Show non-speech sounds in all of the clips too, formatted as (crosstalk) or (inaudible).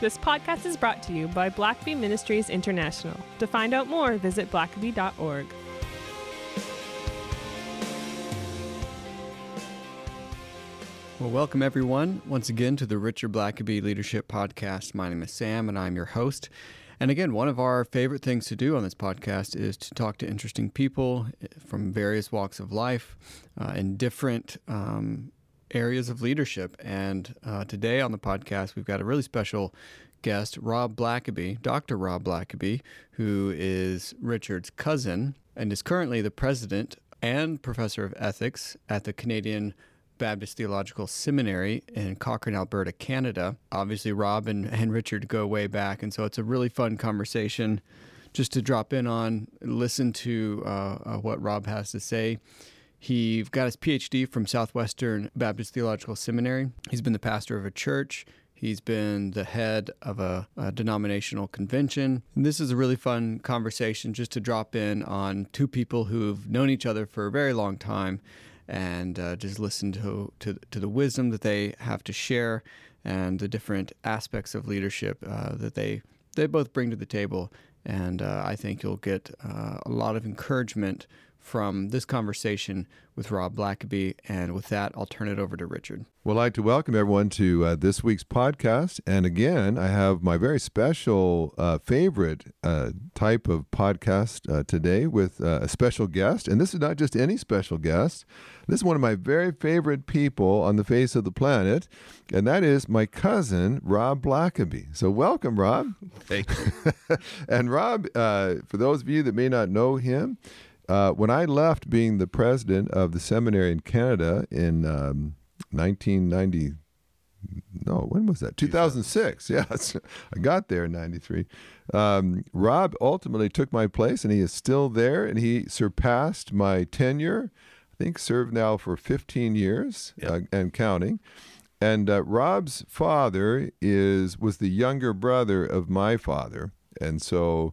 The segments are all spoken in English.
This podcast is brought to you by Blackaby Ministries International. To find out more, visit blackaby.org. Well, welcome everyone once again to the Richard Blackaby Leadership Podcast. My name is Sam and I'm your host. And again, one of our favorite things to do on this podcast is to talk to interesting people from various walks of life uh, in different um, areas of leadership. And uh, today on the podcast, we've got a really special guest, Rob Blackaby, Dr. Rob Blackaby, who is Richard's cousin and is currently the president and professor of ethics at the Canadian Baptist Theological Seminary in Cochrane, Alberta, Canada. Obviously, Rob and, and Richard go way back, and so it's a really fun conversation just to drop in on, listen to uh, uh, what Rob has to say. He got his PhD from Southwestern Baptist Theological Seminary. He's been the pastor of a church. He's been the head of a, a, denominational convention. And this is a really fun conversation just to drop in on two people who've known each other for a very long time and uh, just listen to, to, to the wisdom that they have to share and the different aspects of leadership uh, that they they both bring to the table. And uh, I think you'll get uh, a lot of encouragement from this conversation with Rob Blackaby. And with that, I'll turn it over to Richard. Well, I'd like to welcome everyone to uh, this week's podcast. And again, I have my very special uh, favorite uh, type of podcast uh, today with uh, a special guest. And this is not just any special guest, this is one of my very favorite people on the face of the planet. And that is my cousin, Rob Blackaby. So, welcome, Rob. Thank you. (laughs) and Rob, uh, for those of you that may not know him, uh, when I left being the president of the seminary in Canada in um, 1990, no, when was that? 2006. (laughs) Yes, I got there in 93. Um, Rob ultimately took my place, and he is still there, and he surpassed my tenure. I think served now for 15 years Yep. uh, and counting. And uh, Rob's father is was the younger brother of my father, and so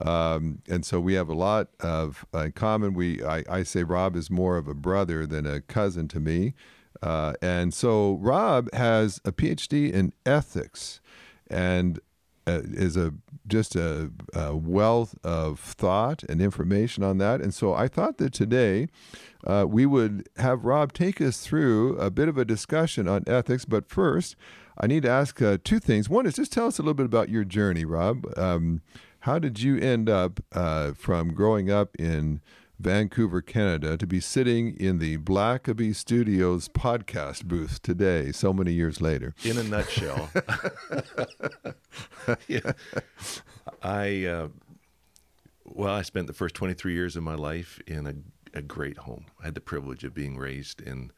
um, and so we have a lot of uh, in common. We I, I say Rob is more of a brother than a cousin to me, uh, and so Rob has a PhD in ethics, and uh, is a just a, a wealth of thought and information on that. And so I thought that today uh, we would have Rob take us through a bit of a discussion on ethics. But first, I need to ask uh, two things. One is just tell us a little bit about your journey, Rob. Um, how did you end up uh, from growing up in Vancouver, Canada, to be sitting in the Blackaby Studios podcast booth today, so many years later? In a nutshell, (laughs) (laughs) yeah, I uh, well, I spent the first 23 years of my life in a, a great home. I had the privilege of being raised in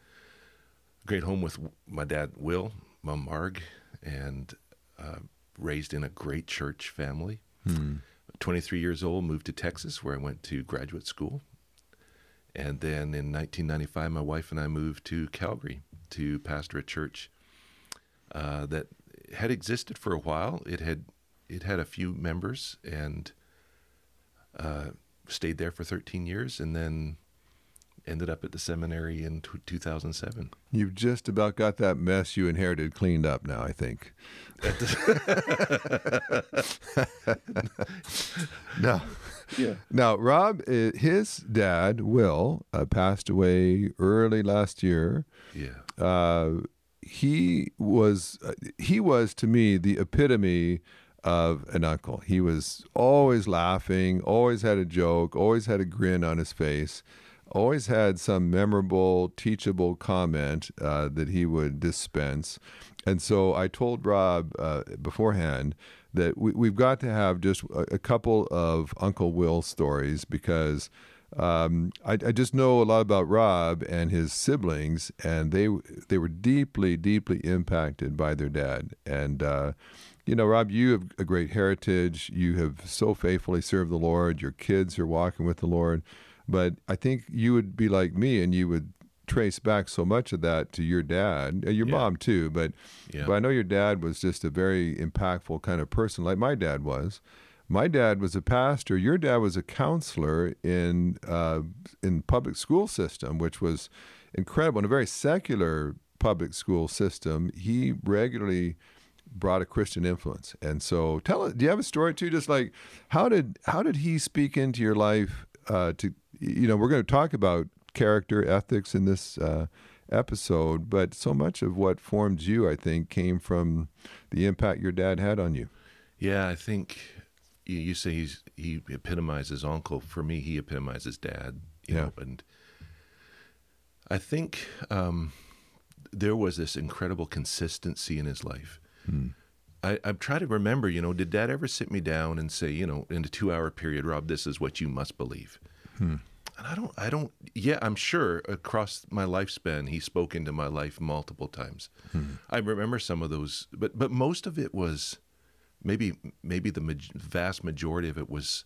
a great home with my dad, Will, mom, Marg, and uh, raised in a great church family. 23 years old, moved to Texas where I went to graduate school. And then in 1995, my wife and I moved to Calgary to pastor a church uh, that had existed for a while. It had it had a few members and uh, stayed there for 13 years, and then ended up at the seminary in t- 2007. You've just about got that mess you inherited cleaned up now, I think. (laughs) no. Yeah. Now, Rob, uh, his dad, Will, uh, passed away early last year. Yeah. Uh, he was uh, he was to me the epitome of an uncle. He was always laughing, always had a joke, always had a grin on his face, always had some memorable, teachable comment uh, that he would dispense. And so I told Rob uh, beforehand that we, we've got to have just a, a couple of Uncle Will stories because um, I, I just know a lot about Rob and his siblings, and they they were deeply, deeply impacted by their dad. And uh, you know, Rob, you have a great heritage. You have so faithfully served the Lord. Your kids are walking with the Lord. But I think you would be like me, and you would trace back so much of that to your dad, uh, your Yeah. mom too. But Yeah. but I know your dad was just a very impactful kind of person, like my dad was. My dad was a pastor. Your dad was a counselor in uh, in public school system, which was incredible. In a very secular public school system, he regularly brought a Christian influence. And so, tell us, do you have a story too? Just like how did how did he speak into your life? Uh, to you know, we're going to talk about character ethics in this uh, episode, but so much of what formed you, I think, came from the impact your dad had on you. Yeah, I think you, you say he's he epitomizes uncle. For me, he epitomizes dad. You Yeah. know, and I think um, there was this incredible consistency in his life. I, I'm trying to remember, you know, did dad ever sit me down and say, you know, in a two hour period, Rob, this is what you must believe? Hmm. And I don't, I don't, yeah, I'm sure across my lifespan, he spoke into my life multiple times. Hmm. I remember some of those, but, but most of it was maybe, maybe the maj- vast majority of it was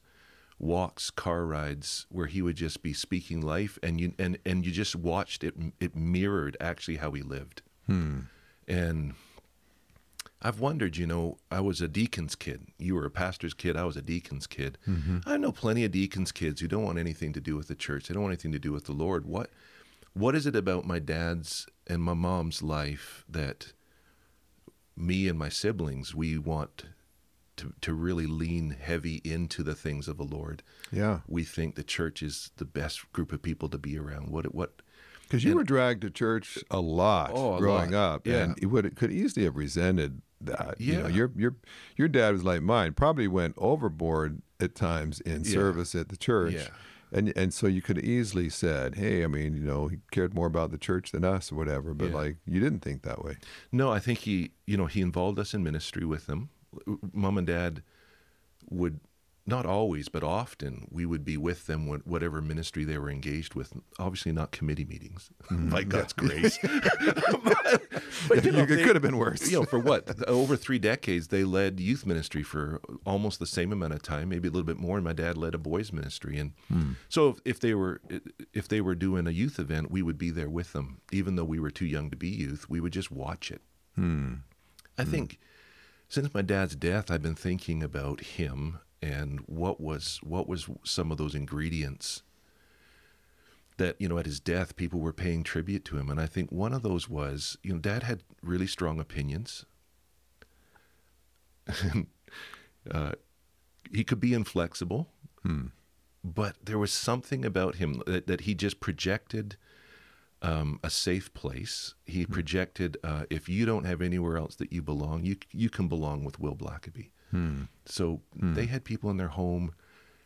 walks, car rides, where he would just be speaking life and you, and, and you just watched it, it mirrored actually how he lived. Hmm. And I've wondered, you know, I was a deacon's kid. You were a pastor's kid. I was a deacon's kid. Mm-hmm. I know plenty of deacon's kids who don't want anything to do with the church. They don't want anything to do with the Lord. What, what is it about my dad's and my mom's life that me and my siblings we want to to really lean heavy into the things of the Lord? Yeah, We think the church is the best group of people to be around. What what because you And- were dragged to church a lot Oh, a growing lot. up, Yeah. and you would could easily have resented that. you know, Yeah. your your your dad was like mine. Probably went overboard at times in Yeah. service at the church. Yeah. And, and so you could have easily said, "Hey, I mean, you know, he cared more about the church than us, or whatever." But Yeah. like, you didn't think that way. No, I think he, you know, he involved us in ministry with him. Mom and dad would not always, but often we would be with them whatever ministry they were engaged with. Obviously, not committee meetings, mm-hmm. (laughs) by God's grace. but, (laughs) but, you know, it could have been worse. you know, for what (laughs) over three decades, they led youth ministry for almost the same amount of time, maybe a little bit more. And my dad led a boys ministry, and hmm. so if, if they were if they were doing a youth event, we would be there with them, even though we were too young to be youth. We would just watch it. Hmm. I hmm. think since my dad's death, I've been thinking about him and what was what was some of those ingredients that you know at his death people were paying tribute to him? And i think one of those was you know dad had really strong opinions. (laughs) Uh, he could be inflexible but there was something about him that, that he just projected um, a safe place. He projected uh, if you don't have anywhere else that you belong you you can belong with will blackaby Hmm. so hmm. they had people in their home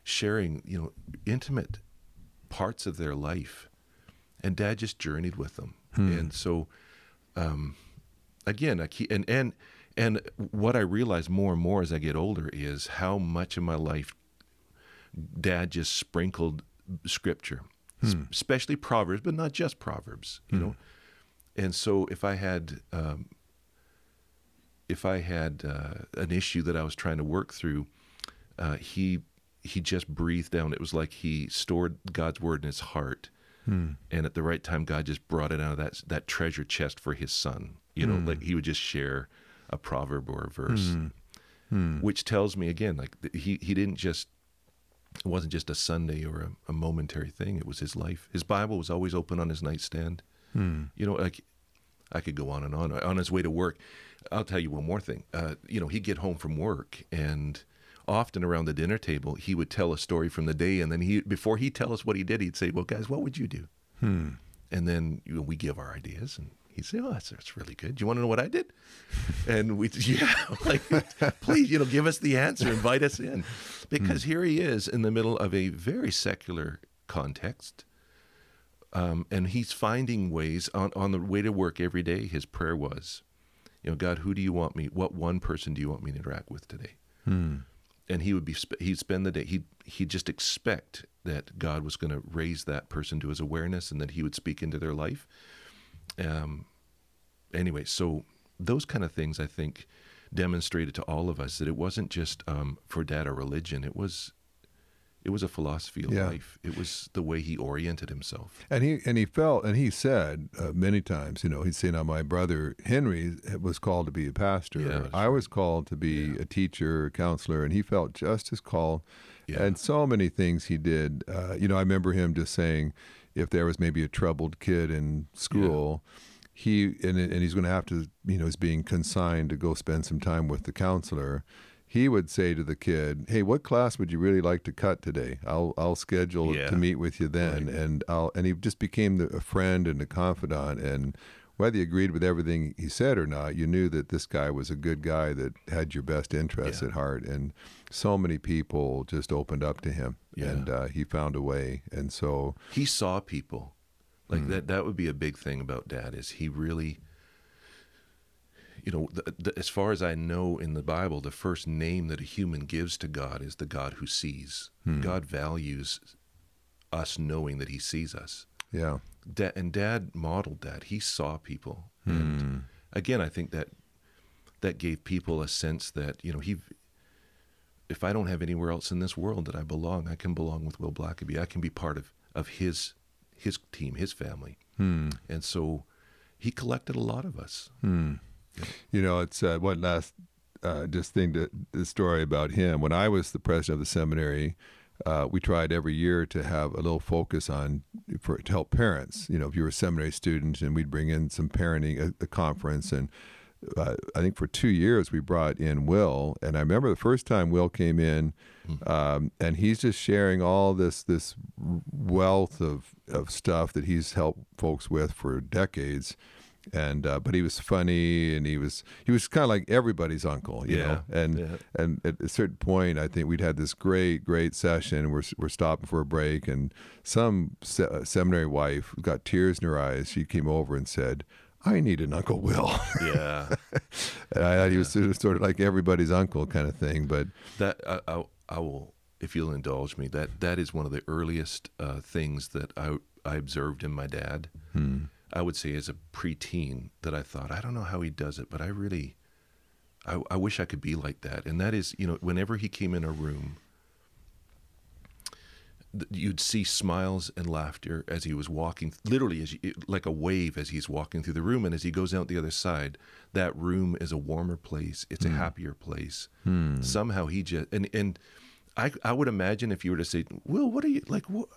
sharing you know intimate parts of their life and dad just journeyed with them. Hmm. And so um, again I keep, and and and what i realize more and more as i get older is how much of my life dad just sprinkled scripture s- especially proverbs but not just proverbs you know? And so if i had um, if i had uh, an issue that i was trying to work through uh, he he just breathed down. It was like he stored god's word in his heart. Hmm. And at the right time god just brought it out of that that treasure chest for his son. You know hmm. like he would just share a proverb or a verse. Hmm. Which tells me again like he he didn't just it wasn't just a sunday or a, a momentary thing. It was his life. His bible was always open on his nightstand. You know like i could go on and on on his way to work i'll tell you one more thing. Uh, you know he'd get home from work and often around the dinner table he would tell a story from the day and then he before he'd tell us what he did he'd say well guys what would you do? And then you know, we give our ideas and he'd say oh that's, that's really good. Do you want to know what i did? And we (laughs) yeah like please you know give us the answer invite us in. (laughs) Because here he is in the middle of a very secular context um, and he's finding ways on, on the way to work every day his prayer was you know god who do you want me what one person do you want me to interact with today? And he would be he'd spend the day he'd he'd just expect that god was going to raise that person to his awareness and that he would speak into their life. Um anyway so those kind of things i think demonstrated to all of us that it wasn't just um, for dad a religion. It was it was a philosophy of Yeah. life it was the way he oriented himself And he and he felt and he said uh, many times, you know, he'd say, "Now my brother Henry was called to be a pastor. Yeah, I was called to be a teacher, counselor, and he felt just as called." Yeah. And so many things he did. Uh, you know, I remember him just saying, if there was maybe a troubled kid in school. he and, and he's going to have to you know he's being consigned to go spend some time with the counselor he would say to the kid hey what class would you really like to cut today i'll i'll schedule Yeah. to meet with you then Right. and i'll and he just became the, a friend and a confidant and whether you agreed with everything he said or not you knew that this guy was a good guy that had your best interests Yeah. at heart and so many people just opened up to him Yeah. and uh, he found a way and so he saw people like that that would be a big thing about dad is he really you know the, the, as far as i know in the bible the first name that a human gives to god is the god who sees. Hmm. God values us knowing that he sees us. Yeah. Da- and dad modeled that. He saw people. Hmm. And again i think that that gave people a sense that you know he if i don't have anywhere else in this world that i belong i can belong with will blackaby. I can be part of of his his team his family. Hmm. and so he collected a lot of us hmm. You know, it's uh, one last uh, just thing to the story about him. When I was the president of the seminary, uh, we tried every year to have a little focus on for to help parents. You know, if you were a seminary student, and we'd bring in some parenting a, a conference, and uh, I think for two years we brought in Will. And I remember the first time Will came in, um, and he's just sharing all this this wealth of of stuff that he's helped folks with for decades and uh, but he was funny and he was he was kind of like everybody's uncle you Yeah, know and yeah. and at a certain point i think we'd had this great great session. We're, we're stopping for a break and some se- uh, seminary wife got tears in her eyes. She came over and said i need an uncle will. Yeah. (laughs) And i thought he was sort of, sort of like everybody's uncle kind of thing but that I, I, I will if you'll indulge me that that is one of the earliest uh, things that I I observed in my dad. I would say as a preteen that I thought I don't know how he does it, but I really I, I wish I could be like that. And that is you know whenever he came in a room. You'd see smiles and laughter as he was walking, literally as you, like a wave as he's walking through the room, and as he goes out the other side, that room is a warmer place. It's a hmm. happier place. Hmm. Somehow he just and and I I would imagine if you were to say, Will, what are you like? What,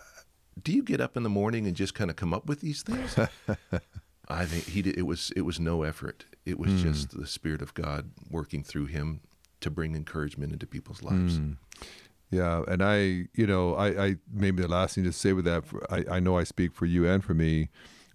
do you get up in the morning and just kind of come up with these things? (laughs) I think he did. It was it was no effort. It was just hmm. the spirit of God working through him to bring encouragement into people's lives. Hmm. Yeah, and I, you know, I, I maybe the last thing to say with that, for, I, I know I speak for you and for me.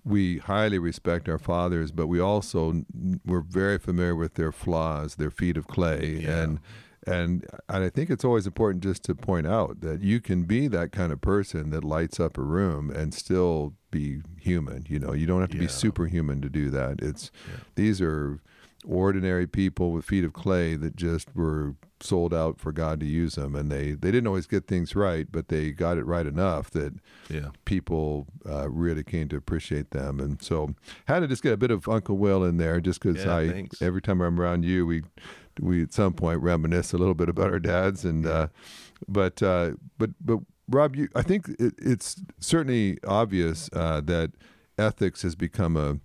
We highly respect our fathers, but we also we're very familiar with their flaws, their feet of clay, Yeah. and and and I think it's always important just to point out that you can be that kind of person that lights up a room and still be human. You know, you don't have to be superhuman to do that. It's these are ordinary people with feet of clay that just were sold out for God to use them, and they they didn't always get things right, but they got it right enough that Yeah. people uh, really came to appreciate them. And so, had to just get a bit of Uncle Will in there, just because Yeah, I thanks. every time I'm around you, we we at some point reminisce a little bit about our dads, and uh, but uh, but but Rob, you I think it, it's certainly obvious uh, that ethics has become a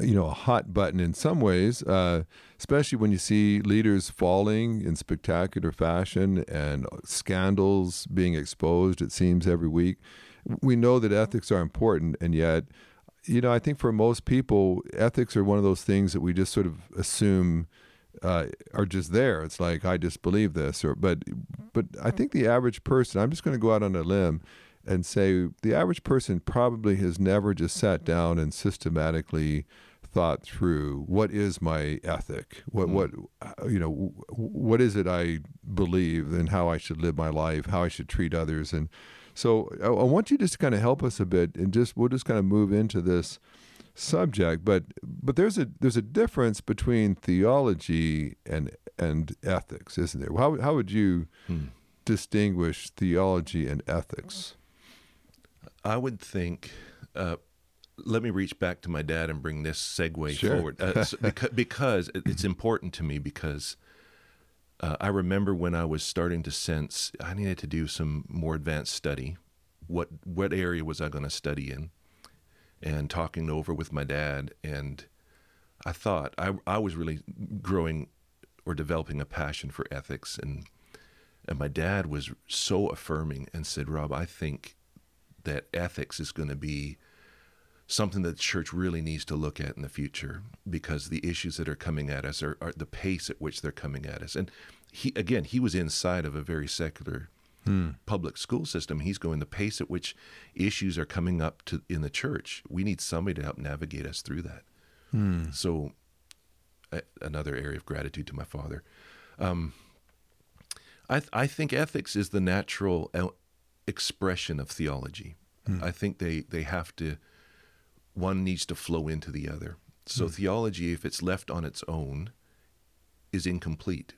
you know a hot button in some ways, uh, especially when you see leaders falling in spectacular fashion and scandals being exposed. It seems every week. We know that ethics are important, and yet, you know, I think for most people, ethics are one of those things that we just sort of assume uh, are just there. It's like I just believe this, or but but I think the average person. I'm just going to go out on a limb and say the average person probably has never just sat down and systematically thought through what is my ethic what what uh, you know what is it i believe and how i should live my life how i should treat others and so i, I want you just to kind of help us a bit and just we'll just kind of move into this subject but but there's a there's a difference between theology and and ethics isn't there how, how would you distinguish theology and ethics I would think. Uh, let me reach back to my dad and bring this segue Sure. forward uh, so- (laughs) because, because it's important to me because uh, I remember when I was starting to sense I needed to do some more advanced study. What what area was I going to study in? And talking over with my dad, and I thought I I was really growing or developing a passion for ethics, and and my dad was so affirming and said, Rob, I think that ethics is going to be something that the church really needs to look at in the future because the issues that are coming at us are, are the pace at which they're coming at us. And he again, he was inside of a very secular Hmm. public school system. He's going the pace at which issues are coming up to in the church. We need somebody to help navigate us through that. Hmm. So, a- another area of gratitude to my father. Um, I th- I think ethics is the natural el- expression of theology. Hmm. I think they they have to one needs to flow into the other. So theology, if it's left on its own, is incomplete.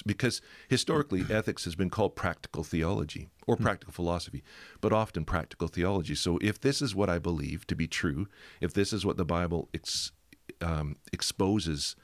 Because historically, (clears throat) ethics has been called practical theology or hmm. practical philosophy, but often practical theology. So, if this is what I believe to be true, if this is what the Bible ex- um, exposes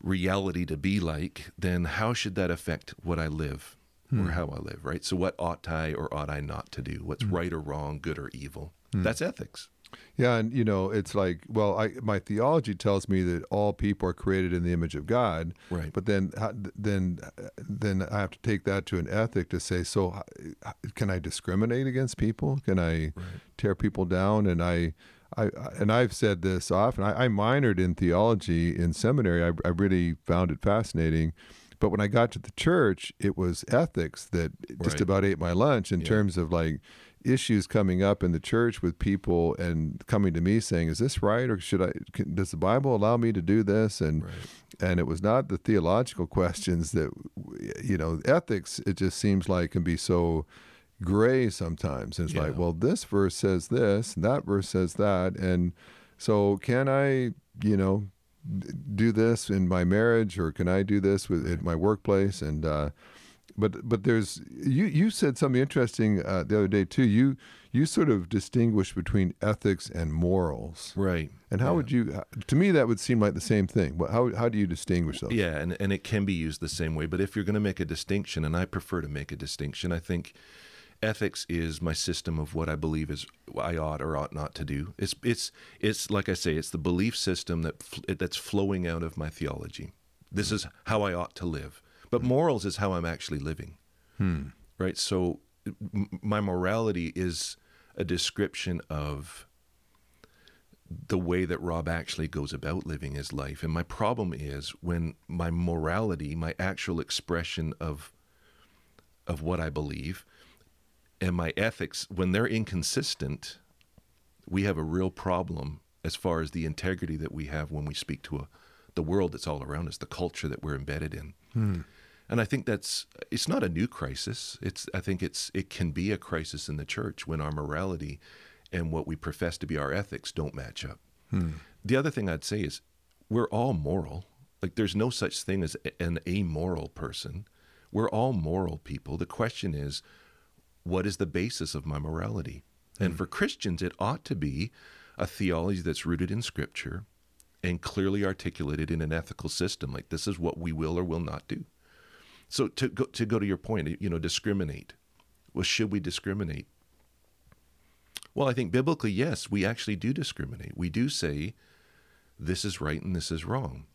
reality to be like, then how should that affect what I live or hmm. how I live, right? So, what ought I or ought I not to do? What's hmm. right or wrong, good or evil? That's ethics. Yeah, and you know, it's like, well, I my theology tells me that all people are created in the image of God, Right. But then, then, then I have to take that to an ethic to say, so uh, can I discriminate against people? Can I tear people down? And I, I, and I've said this often. I, I minored in theology in seminary. I, I really found it fascinating. But when I got to the church, it was ethics that just Right. about ate my lunch in Yeah. terms of like issues coming up in the church with people and coming to me saying, "Is this right, or should I? Can, does the Bible allow me to do this?" And and it was not the theological (laughs) questions that you know ethics. It just seems like can be so gray sometimes. And it's like, well, this verse says this, and that verse says that, and so can I, you know, do this in my marriage, or can I do this with at my workplace? And uh, but but there's you you said something interesting uh, the other day too. You you sort of distinguish between ethics and morals. Right. And how Yeah. would you? To me, that would seem like the same thing. But how how do you distinguish those? Yeah, and, and it can be used the same way. But if you're going to make a distinction, and I prefer to make a distinction, I think ethics is my system of what I believe is I ought or ought not to do. It's it's it's like I say, it's the belief system that that's flowing out of my theology. This is how I ought to live. But morals is how I'm actually living. Hmm. Right. So m- my morality is a description of the way that Rob actually goes about living his life. And my problem is when my morality, my actual expression of of what I believe and my ethics, when they're inconsistent, we have a real problem as far as the integrity that we have when we speak to a, the world that's all around us, the culture that we're embedded in. Hmm. And I think that's it's not a new crisis. It's I think it's it can be a crisis in the church when our morality and what we profess to be our ethics don't match up. Hmm. The other thing I'd say is we're all moral. Like there's no such thing as an amoral person. We're all moral people. The question is what is the basis of my morality? And hmm. for Christians it ought to be a theology that's rooted in scripture and clearly articulated in an ethical system like this is what we will or will not do. So to go to go to your point, you know, discriminate. Well, should we discriminate? Well, I think biblically, yes, we actually do discriminate. We do say this is right and this is wrong.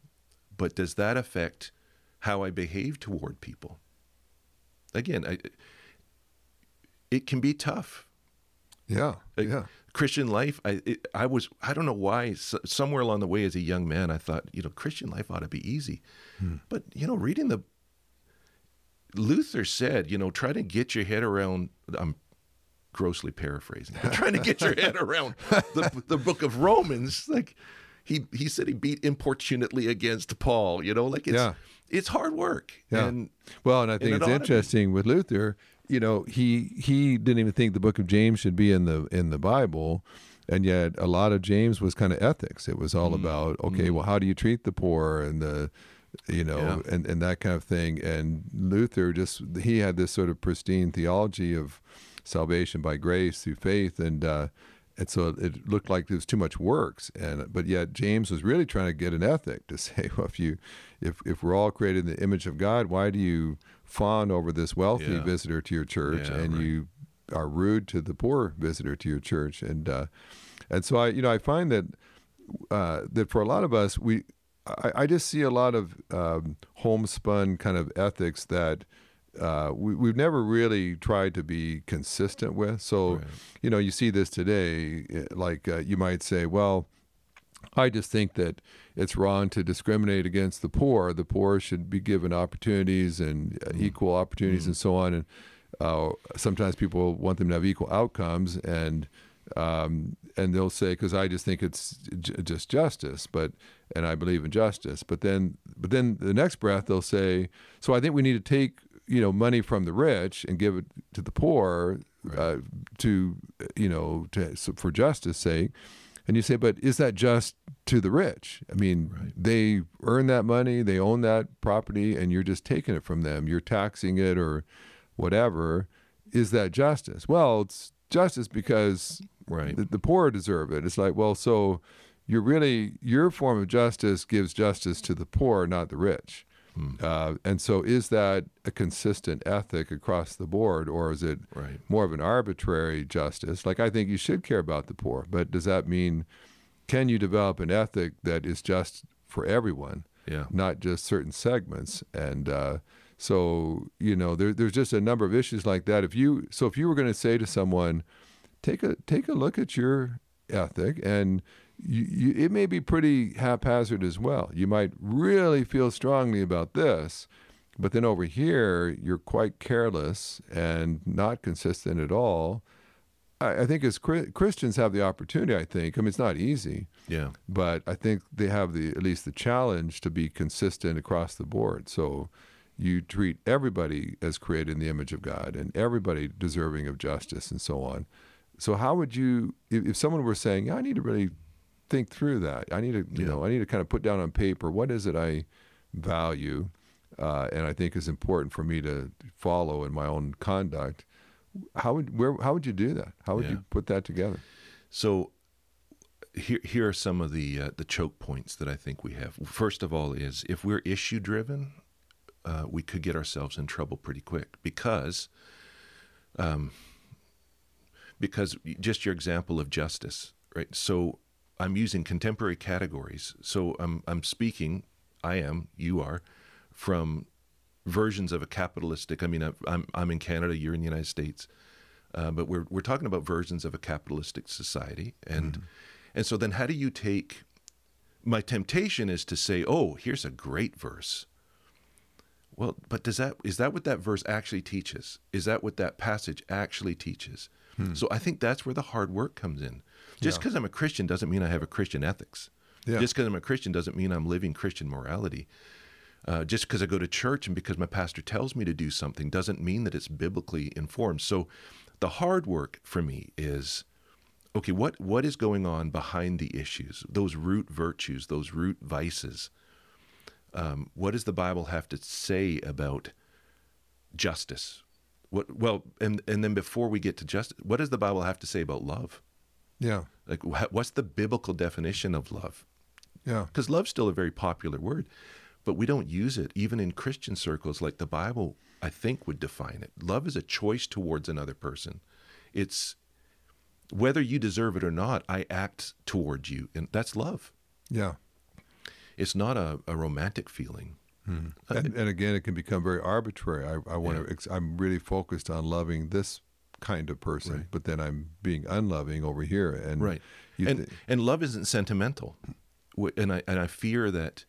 But does that affect how I behave toward people? Again, I, it can be tough. Yeah, Like, yeah. Christian life, I it, I was I don't know why somewhere along the way as a young man I thought you know Christian life ought to be easy, hmm. but you know reading the Luther said you know try to get your head around I'm grossly paraphrasing but trying to get your head around the the book of Romans like he he said he beat importunately against Paul you know like it's Yeah. it's hard work Yeah. and Well, and I think it it's be. interesting with Luther. You know, he he didn't even think the Book of James should be in the in the Bible, and yet a lot of James was kind of ethics. It was all Mm, about okay, well, how do you treat the poor and the you know Yeah. and and that kind of thing. And Luther just he had this sort of pristine theology of salvation by grace through faith and. uh and so it looked like there was too much works, and but yet James was really trying to get an ethic to (laughs) say, well, if you, if if we're all created in the image of God, why do you fawn over this wealthy Yeah. visitor to your church, Yeah, and right. you are rude to the poor visitor to your church, and uh, and so I, you know, I find that uh, that for a lot of us, we, I, I just see a lot of um, homespun kind of ethics that uh, we, we've never really tried to be consistent with. So, Right. you know, you see this today. eh, Like uh, you might say, well, I just think that it's wrong to discriminate against the poor. The poor should be given opportunities and uh, equal opportunities and so on. And uh, sometimes people want them to have equal outcomes, and um, and they'll say, because I just think it's j- just justice, but and I believe in justice. But then, but then the next breath they'll say, so I think we need to take you know money from the rich and give it to the poor uh, to you know to for justice sake. And you say, but is that just to the rich? I mean, Right. they earn that money, they own that property, and you're just taking it from them. You're taxing it or whatever. Is that justice? Well, it's justice because Right. the, the poor deserve it. It's like, well, so you're really your form of justice gives justice to the poor, not the rich. Hmm. Uh, and so, is that a consistent ethic across the board, or is it Right. more of an arbitrary justice? Like, I think you should care about the poor, but does that mean can you develop an ethic that is just for everyone, Yeah. not just certain segments? And uh, so, you know, there, there's just a number of issues like that. If you so, if you were going to say to someone, take a take a look at your ethic and you, you, it may be pretty haphazard as well. You might really feel strongly about this, but then over here you're quite careless and not consistent at all. I, I think as Christians have the opportunity. I think I mean it's not easy, Yeah. but I think they have the at least the challenge to be consistent across the board. So you treat everybody as created in the image of God and everybody deserving of justice and so on. So how would you if, if someone were saying, yeah, I need to really think through that. I need to you Yeah. know, I need to kind of put down on paper what is it I value uh, and I think is important for me to follow in my own conduct. How would where how would you do that? How would Yeah. you put that together? So here, here are some of the uh, the choke points that I think we have. First of all, is if we're issue driven, uh, we could get ourselves in trouble pretty quick because, um, because just your example of justice, right? So I'm using contemporary categories. So I'm I'm speaking, I am, you are, from versions of a capitalistic. I mean, I'm I'm in Canada, you're in the United States, uh, but we're we're talking about versions of a capitalistic society, and and so then how do you take? My temptation is to say, oh, here's a great verse. Well, but does that is that what that verse actually teaches? Is that what that passage actually teaches? So I think that's where the hard work comes in. Just Yeah. because I'm a Christian doesn't mean I have a Christian ethics. Yeah. Just because I'm a Christian doesn't mean I'm living Christian morality. Uh, just because I go to church and because my pastor tells me to do something doesn't mean that it's biblically informed. So the hard work for me is okay, what, what is going on behind the issues, those root virtues, those root vices? Um, what does the Bible have to say about justice? What, well, and, and then before we get to justice, what does the Bible have to say about love? Yeah. Like, what's the biblical definition of love? Yeah. because love's still a very popular word, but we don't use it even in Christian circles like the Bible, I think, would define it. Love is a choice towards another person. It's whether you deserve it or not, I act towards you, and that's love. Yeah. It's not a, a romantic feeling. Uh, And, and again, it can become very arbitrary. I, I want to. Ex- I'm really focused on loving this kind of person, Right. but then I'm being unloving over here. And right and thi- and love isn't sentimental and i and i fear that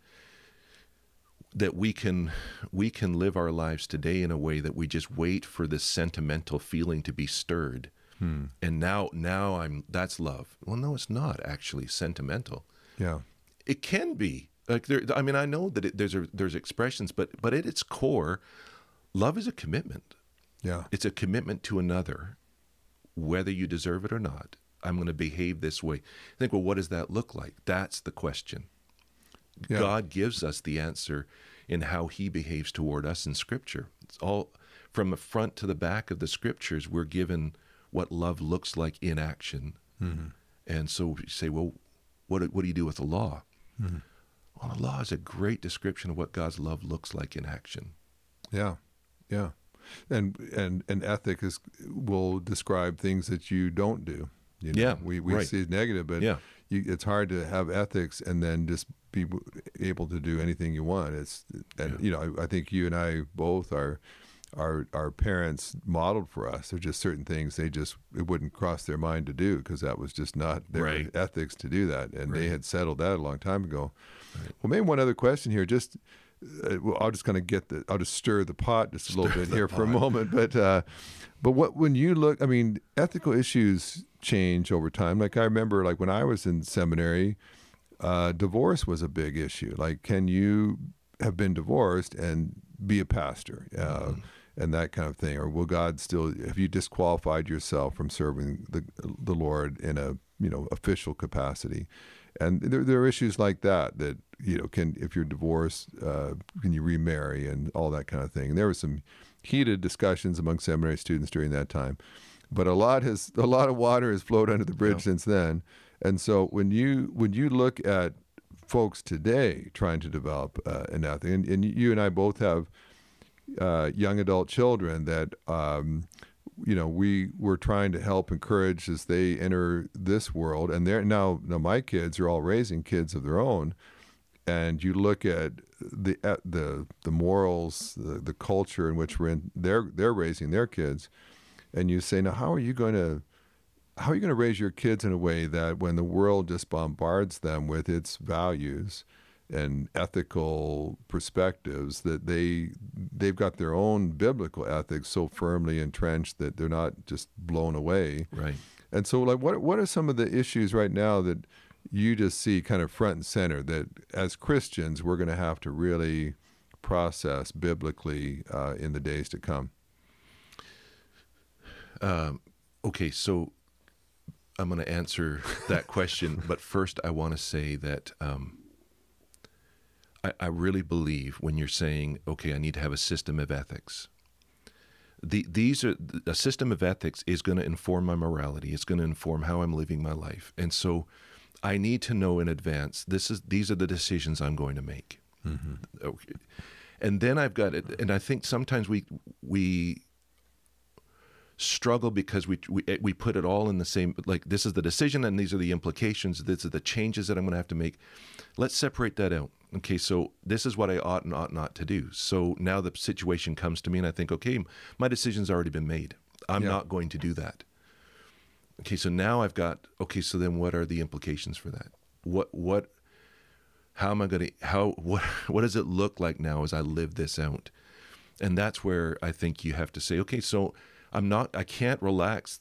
that we can we can live our lives today in a way that we just wait for this sentimental feeling to be stirred Hmm. and now now i'm that's love well no it's not actually sentimental yeah, it can be like there i mean i know that it, there's a, there's expressions but but at its core love is a commitment yeah, it's a commitment to another, whether you deserve it or not. I'm going to behave this way. I Think, well, what does that look like? That's the question. Yeah. God gives us the answer in how he behaves toward us in Scripture. It's all from the front to the back of the Scriptures, we're given what love looks like in action. Mm-hmm. And so you say, well, what, do- what do you do with the law? Mm-hmm. Law is a great description of what God's love looks like in action. yeah, yeah. And and and ethic is will describe things that you don't do. You know? Yeah, we we right. see it negative, but Yeah. you, it's hard to have ethics and then just be able to do anything you want. It's and Yeah. you know I, I think you and I both are our our parents modeled for us. There's just certain things they just it wouldn't cross their mind to do because that was just not their Right. ethics to do that, and they had settled that a long time ago. Well, maybe one other question here. Just uh, well, I'll just kind of get the I'll just stir the pot just a little bit here for a moment. But uh, but what when you look, I mean, ethical issues change over time. Like I remember, like when I was in seminary, uh, divorce was a big issue. Like, can you have been divorced and be a pastor? Uh, And that kind of thing, or will God still? Have you disqualified yourself from serving the the Lord in a you know official capacity? And there, there are issues like that that you know can if you're divorced, uh, can you remarry and all that kind of thing. And there was some heated discussions among seminary students during that time, but a lot has a lot of water has flowed under the bridge since then. And so when you when you look at folks today trying to develop uh, an ethic, and, and you and I both have uh, young adult children that um, you know we we're trying to help encourage as they enter this world. And they're now now my kids are all raising kids of their own. And you look at the at the the morals the, the culture in which we're in they're they're raising their kids. And you say now how are you going to how are you going to raise your kids in a way that when the world just bombards them with its values and ethical perspectives that they they've got their own biblical ethics so firmly entrenched that they're not just blown away Right. and so like what what are some of the issues right now that you just see kind of front and center that as Christians we're going to have to really process biblically uh, in the days to come Um, okay, so I'm going to answer that question, but first I want to say that um, I, I really believe when you're saying, okay, I need to have a system of ethics. The, these are a system of ethics is going to inform my morality. It's going to inform how I'm living my life, and so I need to know in advance. This is these are the decisions I'm going to make. Mm-hmm. Okay. And then I've got it, and I think sometimes we we struggle because we, we we put it all in the same like this is the decision and these are the implications these are the changes that i'm going to have to make let's separate that out okay so this is what i ought and ought not to do. So now the situation comes to me and i think okay my decision's already been made. I'm Yeah. not going to do that. Okay so now i've got okay so then what are the implications for that? What what how am i going to how (laughs) what what does it look like now as i live this out? And that's where I think you have to say, okay, so I'm not, I can't relax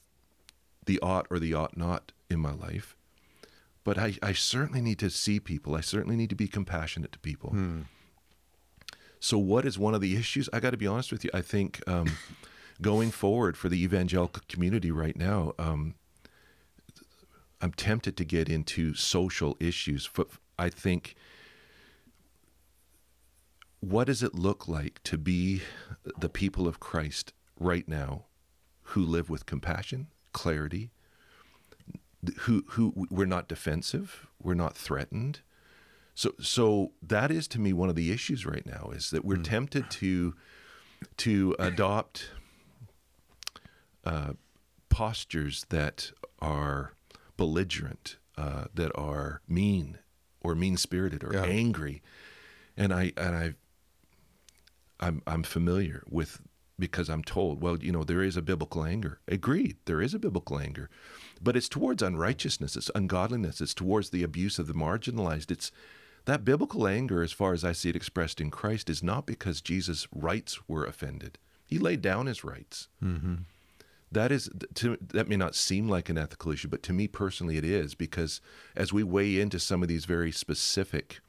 the ought or the ought not in my life, but I, I certainly need to see people. I certainly need to be compassionate to people. So, what is one of the issues? I got to be honest with you. I think um, going forward for the evangelical community right now, um, I'm tempted to get into social issues. I think what does it look like to be the people of Christ right now who live with compassion, clarity, who who we're not defensive, we're not threatened. So so that is to me one of the issues right now is that we're tempted to to adopt uh, postures that are belligerent, uh, that are mean or mean spirited or Yeah. angry, and I and I I'm I'm familiar with because I'm told, well, you know, there is a biblical anger. Agreed, there is a biblical anger, but it's towards unrighteousness, it's ungodliness, it's towards the abuse of the marginalized. It's that biblical anger, as far as I see it expressed in Christ, is not because Jesus' rights were offended. He laid down his rights. That is to, that may not seem like an ethical issue, but to me personally, it is because as we weigh into some of these very specific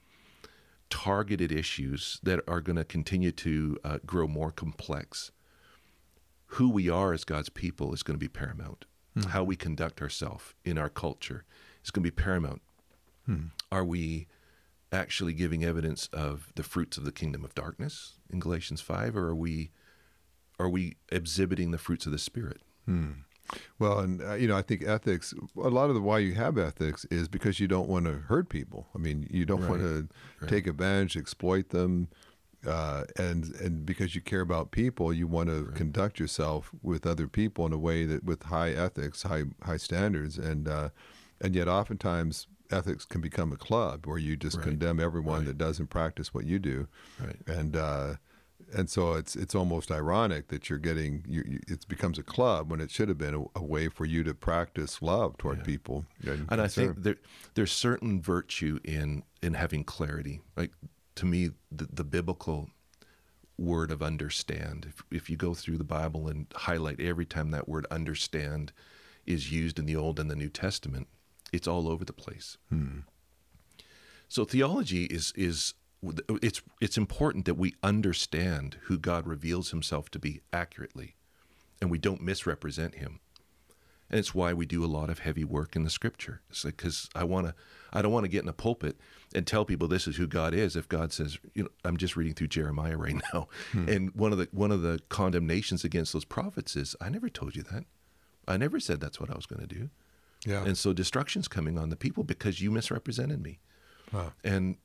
targeted issues that are going to continue to uh, grow more complex. Who we are as God's people is going to be paramount. Hmm. How we conduct ourselves in our culture is going to be paramount. Hmm. Are we actually giving evidence of the fruits of the kingdom of darkness in Galatians 5 or are we are we exhibiting the fruits of the spirit? Hmm. Well, and uh, you know, I think ethics. A lot of the why you have ethics is because you don't want to hurt people. I mean, you don't want to right. take advantage, exploit them, uh, and and because you care about people, you want to conduct yourself with other people in a way that with high ethics, high high standards, and uh, and yet oftentimes ethics can become a club where you just Right. condemn everyone Right. that doesn't practice what you do Right. and uh, and so it's it's almost ironic that you're getting you, you, it becomes a club when it should have been a, a way for you to practice love toward Yeah. people. and I concern. think there there's certain virtue in in having clarity. Like to me, the, the biblical word of understand. If if you go through the Bible and highlight every time that word understand is used in the Old and the New Testament, it's all over the place. Hmm. So theology is is it's it's important that we understand who God reveals Himself to be accurately, and we don't misrepresent Him. And it's why we do a lot of heavy work in the Scripture. It's like because I want to, I don't want to get in a pulpit and tell people this is who God is. If God says, you know, I'm just reading through Jeremiah right (laughs) now, hmm. and one of the one of the condemnations against those prophets is, I never told you that. I never said that's what I was going to do. yeah, And so destruction's coming on the people because you misrepresented me. Wow. And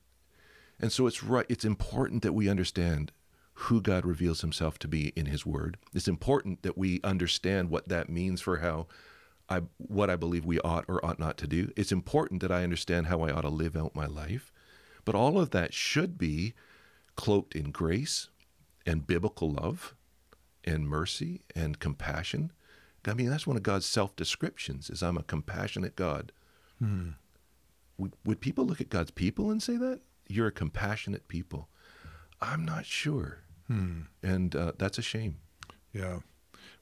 and so it's right it's important that we understand who God reveals himself to be in his word. It's important that we understand what that means for how I what I believe we ought or ought not to do. It's important that I understand how I ought to live out my life. But all of that should be cloaked in grace and biblical love and mercy and compassion. I mean, that's one of God's self descriptions is I'm a compassionate God. Would, would people look at God's people and say that? You're a compassionate people. I'm not sure. And uh, that's a shame. Yeah.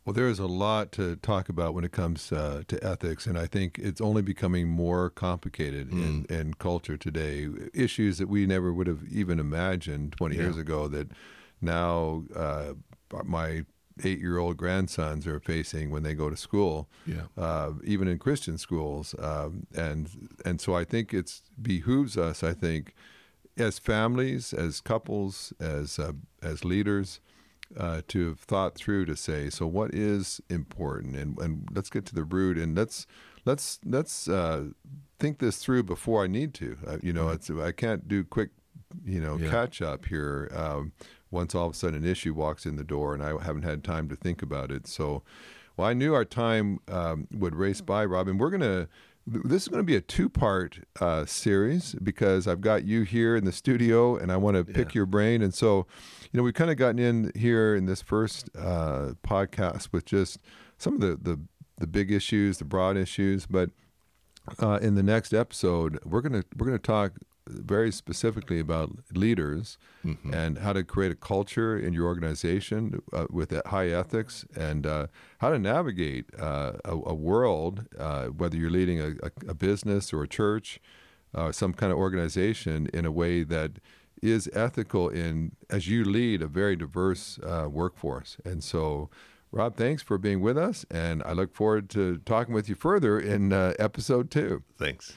Well, there is a lot to talk about when it comes uh, to ethics, and I think it's only becoming more complicated in, in culture today. Issues that we never would have even imagined 20 Yeah. years ago that now uh, my eight year old grandsons are facing when they go to school, Yeah. uh, even in Christian schools. Um, and, and so I think it behooves us, I think, as families, as couples, as, uh, as leaders, uh, to have thought through to say, so what is important, and, and let's get to the root, and let's let's let's uh, think this through before I need to. Uh, you know, it's I can't do quick, you know, Yeah. catch up here. Um, once all of a sudden an issue walks in the door, and I haven't had time to think about it. So, well, I knew our time um, would race by, Robin. We're gonna. This is going to be a two-part uh, series because I've got you here in the studio, and I want to pick Yeah. your brain. And so, you know, we've kind of gotten in here in this first uh, podcast with just some of the, the the big issues, the broad issues. But uh, in the next episode, we're gonna we're gonna talk very specifically about leaders and how to create a culture in your organization uh, with high ethics and uh, how to navigate uh, a, a world, uh, whether you're leading a, a, a business or a church, uh, some kind of organization, in a way that is ethical in as you lead a very diverse uh, workforce. And so, Rob, thanks for being with us, and I look forward to talking with you further in uh, episode two. Thanks.